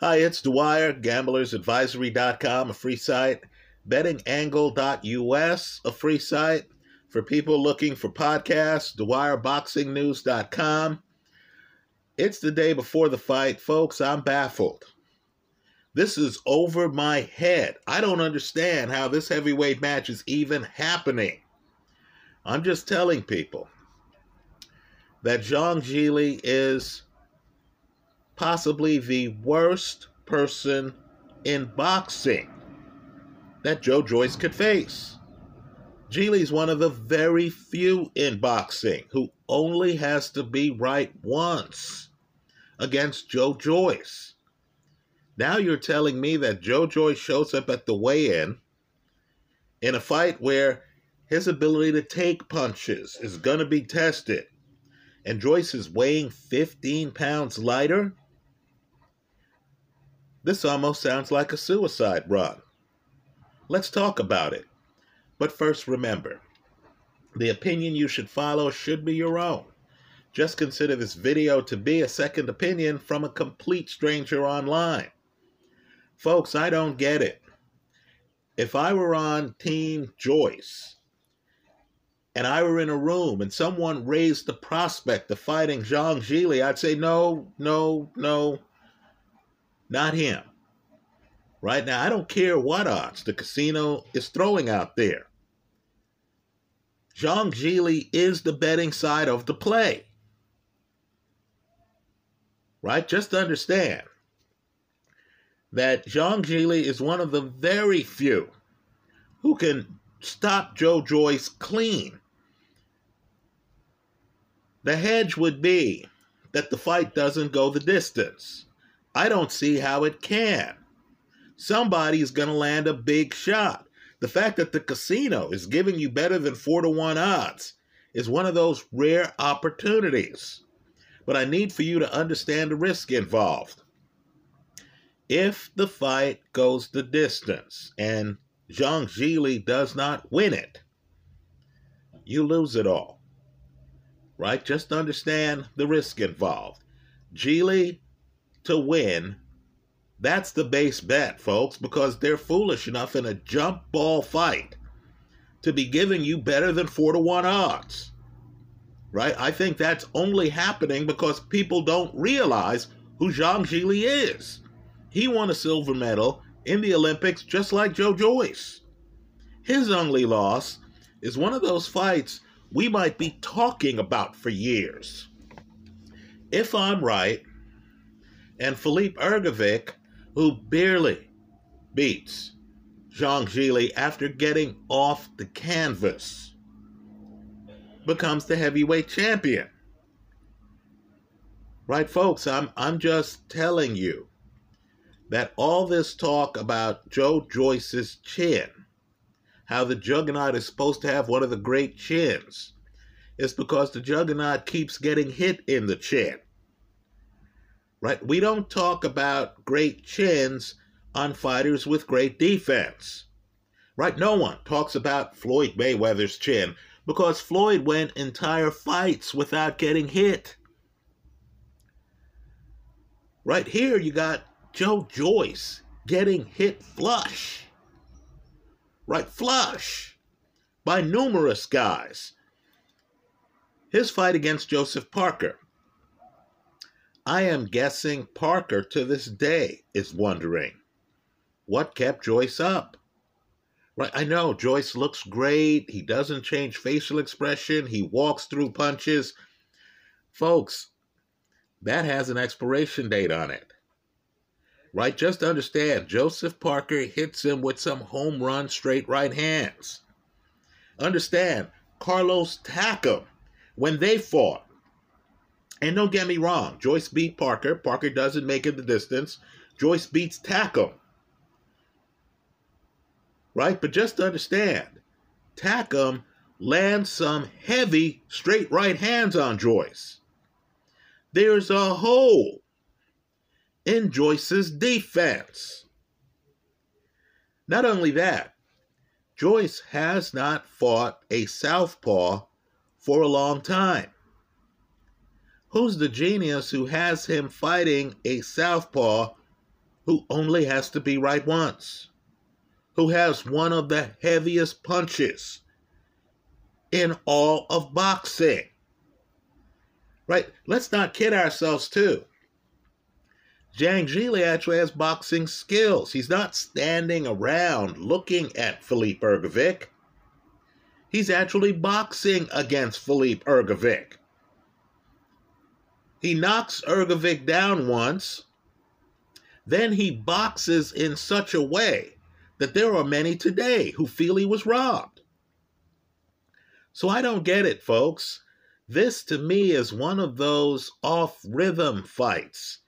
Hi, it's Dwyer, gamblersadvisory.com, a free site, bettingangle.us, a free site for people looking for podcasts, dwyerboxingnews.com. It's the day before the fight. Folks, I'm baffled. This is over my head. I don't understand how this heavyweight match is even happening. I'm just telling people that Zhang Zhilei is possibly the worst person in boxing that Joe Joyce could face. Zhilei's one of the very few in boxing who only has to be right once against Joe Joyce. Now you're telling me that Joe Joyce shows up at the weigh in in a fight where his ability to take punches is going to be tested, and Joyce is weighing 15 pounds lighter? This almost sounds like a suicide run. Let's talk about it. But first, remember the opinion you should follow should be your own. Just consider this video to be a second opinion from a complete stranger online. Folks, I don't get it. If I were on Team Joyce and I were in a room and someone raised the prospect of fighting Zhang Zhilei, I'd say, no, no, no, not him. Right now, I don't care what odds the casino is throwing out there. Zhang Zhilei is the betting side of the play. Right? Just understand that Zhang Zhilei is one of the very few who can stop Joe Joyce clean. The hedge would be that the fight doesn't go the distance. I don't see how it can. Somebody's going to land a big shot. The fact that the casino is giving you better than four to one odds is one of those rare opportunities. But I need for you to understand the risk involved. If the fight goes the distance and Zhang Zhilei does not win it, you lose it all. Right? Just understand the risk involved. Zhilei to win, that's the base bet, folks, because they're foolish enough in a jump ball fight to be giving you better than four to one odds. Right? I think that's only happening because people don't realize who Zhang Zhilei is. He won a silver medal in the Olympics just like Joe Joyce. His only loss is one of those fights we might be talking about for years. If I'm right, and Filip Hrgovic, who barely beats Zhang Zhilei after getting off the canvas, becomes the heavyweight champion. Right, folks, I'm, I'm just telling you that all this talk about Joe Joyce's chin, how the juggernaut is supposed to have one of the great chins, is because the juggernaut keeps getting hit in the chin right? We don't talk about great chins on fighters with great defense, right? No one talks about Floyd Mayweather's chin because Floyd went entire fights without getting hit. Right here, you got Joe Joyce getting hit flush, right? Flush by numerous guys. His fight against Joseph Parker I am guessing Parker to this day is wondering what kept Joyce up. Right, I know Joyce looks great. He doesn't change facial expression. He walks through punches. Folks, that has an expiration date on it. Right? Just understand, Joseph Parker hits him with some home run straight right hands. Understand, Carlos Takam, when they fought, and don't get me wrong, Joyce beat Parker. Parker doesn't make it the distance. Joyce beats Takam. Right? But just understand, Takam lands some heavy straight right hands on Joyce. There's a hole in Joyce's defense. Not only that, Joyce has not fought a southpaw for a long time. Who's the genius who has him fighting a southpaw who only has to be right once, who has one of the heaviest punches in all of boxing. Right? Let's not kid ourselves, too. Zhang Zhilei actually has boxing skills. He's not standing around looking at Filip Hrgovic. He's actually boxing against Filip Hrgovic. He knocks Hrgovic down once. Then he boxes in such a way that there are many today who feel he was robbed. So I don't get it, folks. This to me is one of those off rhythm fights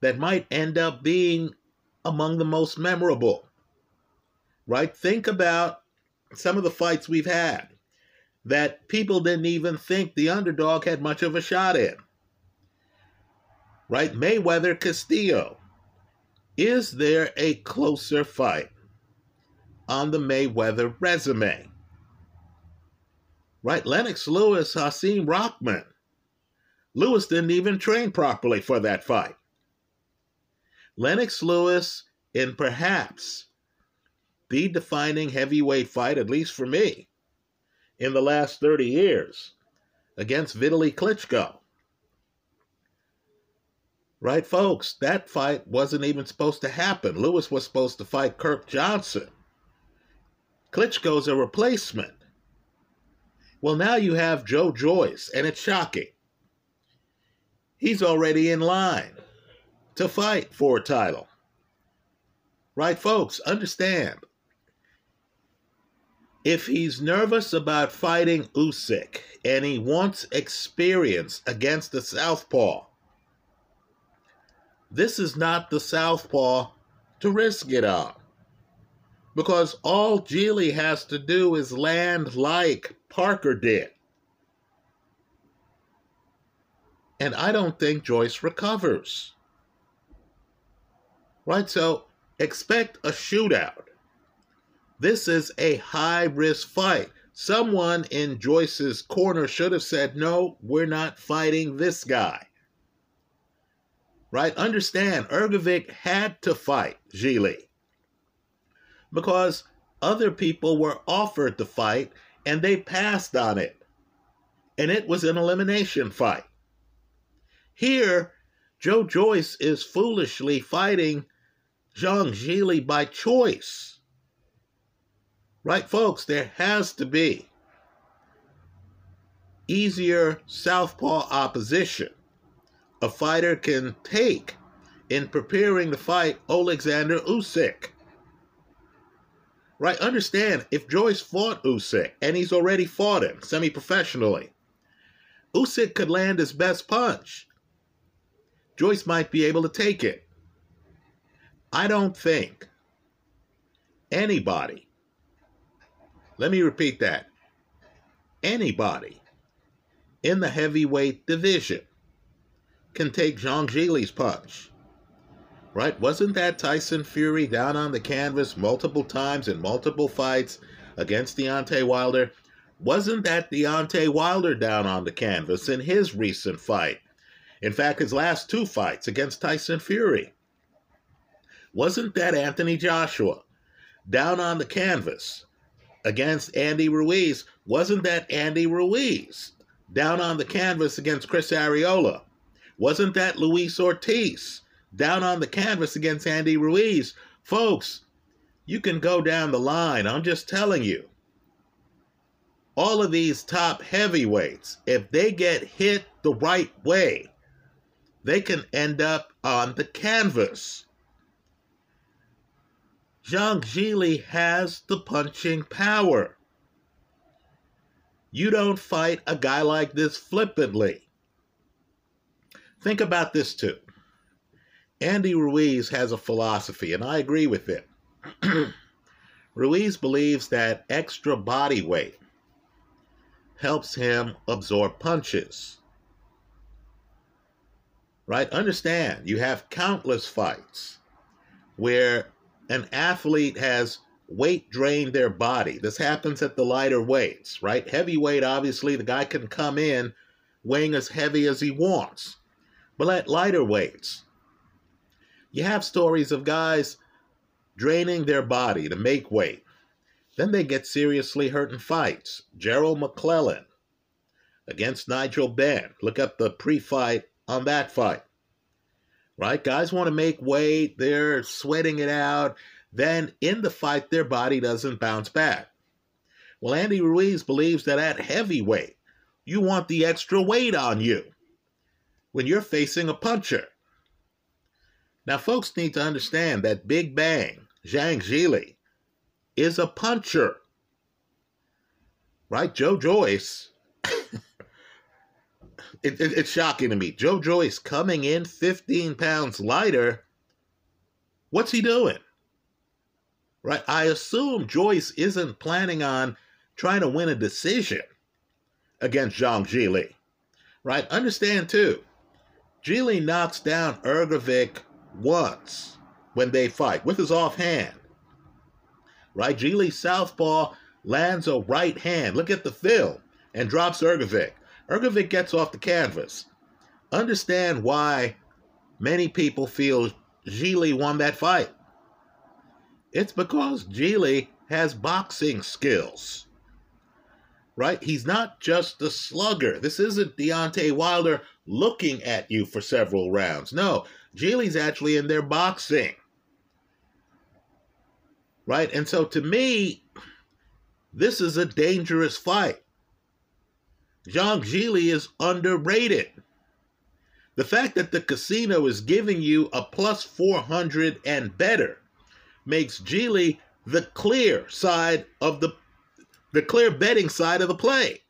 that might end up being among the most memorable. Right? Think about some of the fights we've had that people didn't even think the underdog had much of a shot in right? Mayweather Castillo. Is there a closer fight on the Mayweather resume? Right? Lennox Lewis, Hasim Rahman. Lewis didn't even train properly for that fight. Lennox Lewis, in perhaps the defining heavyweight fight, at least for me, in the last 30 years, against Vitaly Klitschko. Right, folks? That fight wasn't even supposed to happen. Lewis was supposed to fight Kirk Johnson. Klitschko's a replacement. Well, now you have Joe Joyce, and it's shocking. He's already in line to fight for a title. Right, folks? Understand. If he's nervous about fighting Usyk and he wants experience against the Southpaw, this is not the southpaw to risk it on. Because all Zhilei has to do is land like Parker did. And I don't think Joyce recovers. Right? So expect a shootout. This is a high risk fight. Someone in Joyce's corner should have said, No, we're not fighting this guy right? Understand, Hrgovic had to fight Zhilei because other people were offered the fight and they passed on it. And it was an elimination fight. Here, Joe Joyce is foolishly fighting Zhang Zhilei by choice. Right, folks? There has to be easier southpaw opposition a fighter can take in preparing to fight Alexander Usyk. Right? Understand, if Joyce fought Usyk, and he's already fought him semi-professionally, Usyk could land his best punch. Joyce might be able to take it. I don't think anybody, let me repeat that, anybody in the heavyweight division can take Zhang Zhilei's punch. Right? Wasn't that Tyson Fury down on the canvas multiple times in multiple fights against Deontay Wilder? Wasn't that Deontay Wilder down on the canvas in his recent fight? In fact, his last two fights against Tyson Fury. Wasn't that Anthony Joshua down on the canvas against Andy Ruiz? Wasn't that Andy Ruiz down on the canvas against Chris Arreola? Wasn't that Luis Ortiz down on the canvas against Andy Ruiz? Folks, you can go down the line. I'm just telling you. All of these top heavyweights, if they get hit the right way, they can end up on the canvas. Zhang Zhilei has the punching power. You don't fight a guy like this flippantly. Think about this too. Andy Ruiz has a philosophy, and I agree with it. Ruiz believes that extra body weight helps him absorb punches. Right? Understand, you have countless fights where an athlete has weight drained their body. This happens at the lighter weights, right? Heavyweight, obviously, the guy can come in weighing as heavy as he wants. But at lighter weights, You have stories of guys draining their body to make weight. Then they get seriously hurt in fights. Gerald McClellan against Nigel Benn. Look up the pre fight on that fight. Right? Guys want to make weight, they're sweating it out. Then in the fight, their body doesn't bounce back. Well, Andy Ruiz believes that at heavyweight, you want the extra weight on you when you're facing a puncher. Now, folks need to understand that Big Bang, Zhang Zhilei, is a puncher. Right? Joe Joyce. it, it, it's shocking to me. Joe Joyce coming in 15 pounds lighter. What's he doing? Right? I assume Joyce isn't planning on trying to win a decision against Zhang Zhilei. Right? Understand too, Zhilei knocks down Hrgovic once when they fight with his offhand. Right? Zhilei southpaw lands a right hand. Look at the film and drops Hrgovic. Hrgovic gets off the canvas. Understand why many people feel Zhilei won that fight. It's because Zhilei has boxing skills right? He's not just a slugger. This isn't Deontay Wilder looking at you for several rounds. No, Zhilei's actually in there boxing. Right? And so to me, this is a dangerous fight. Zhang Zhilei is underrated. The fact that the casino is giving you a plus 400 and better makes Zhilei the clear side of the the clear betting side of the play.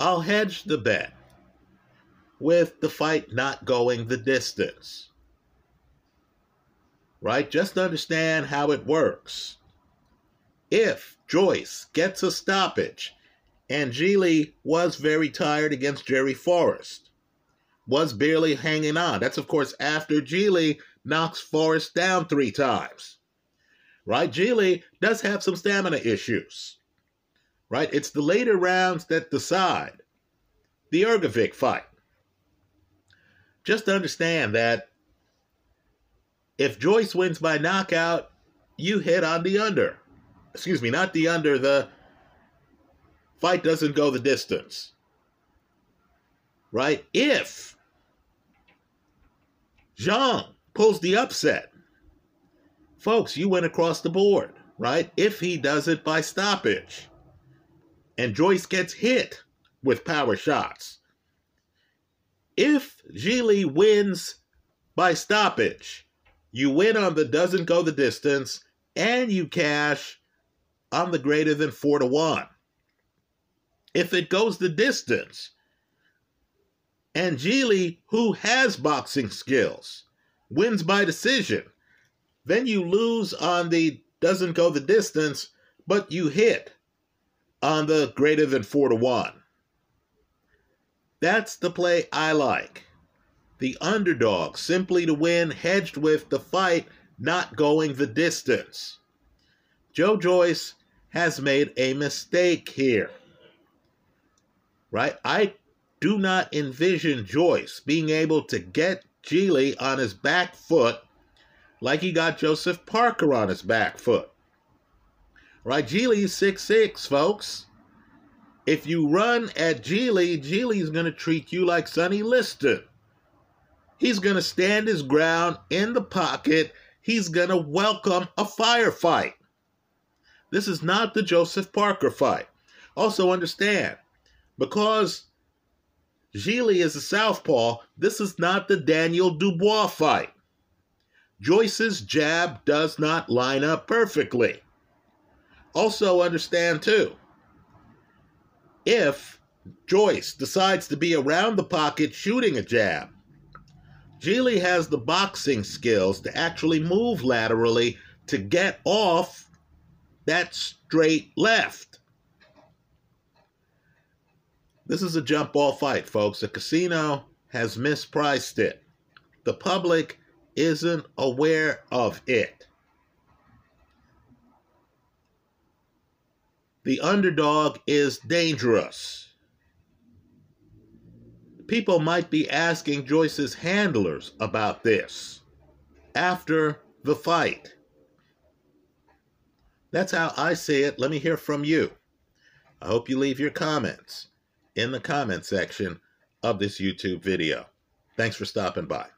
I'll hedge the bet with the fight not going the distance. Right? Just understand how it works. If Joyce gets a stoppage, and Zhilei was very tired against Jerry Forrest, was barely hanging on. That's, of course, after Zhilei knocks Forrest down three times right? Zhilei does have some stamina issues, right? It's the later rounds that decide the Hrgovic fight. Just understand that if Joyce wins by knockout, you hit on the under. Excuse me, not the under, the fight doesn't go the distance. Right? If Zhang pulls the upset, Folks, you went across the board, right? If he does it by stoppage and Joyce gets hit with power shots. If Zhilei wins by stoppage, you win on the doesn't go the distance and you cash on the greater than 4 to 1. If it goes the distance, and Zhilei, who has boxing skills, wins by decision, then you lose on the doesn't go the distance, but you hit on the greater than 4 to 1. That's the play I like. The underdog simply to win, hedged with the fight not going the distance. Joe Joyce has made a mistake here. Right? I do not envision Joyce being able to get Zhilei on his back foot like he got Joseph Parker on his back foot. Right, six six, folks. If you run at Zhilei, Zhilei's going to treat you like Sonny Liston. He's going to stand his ground in the pocket. He's going to welcome a firefight. This is not the Joseph Parker fight. Also understand, because Zhilei is a southpaw, this is not the Daniel Dubois fight. Joyce's jab does not line up perfectly. Also, understand too, if Joyce decides to be around the pocket shooting a jab, Zhilei has the boxing skills to actually move laterally to get off that straight left. This is a jump ball fight, folks. The casino has mispriced it. The public isn't aware of it. The underdog is dangerous. People might be asking Joyce's handlers about this. after the fight. That's how I see it. Let me hear from you. I hope you leave your comments in the comment section of this YouTube video. Thanks for stopping by.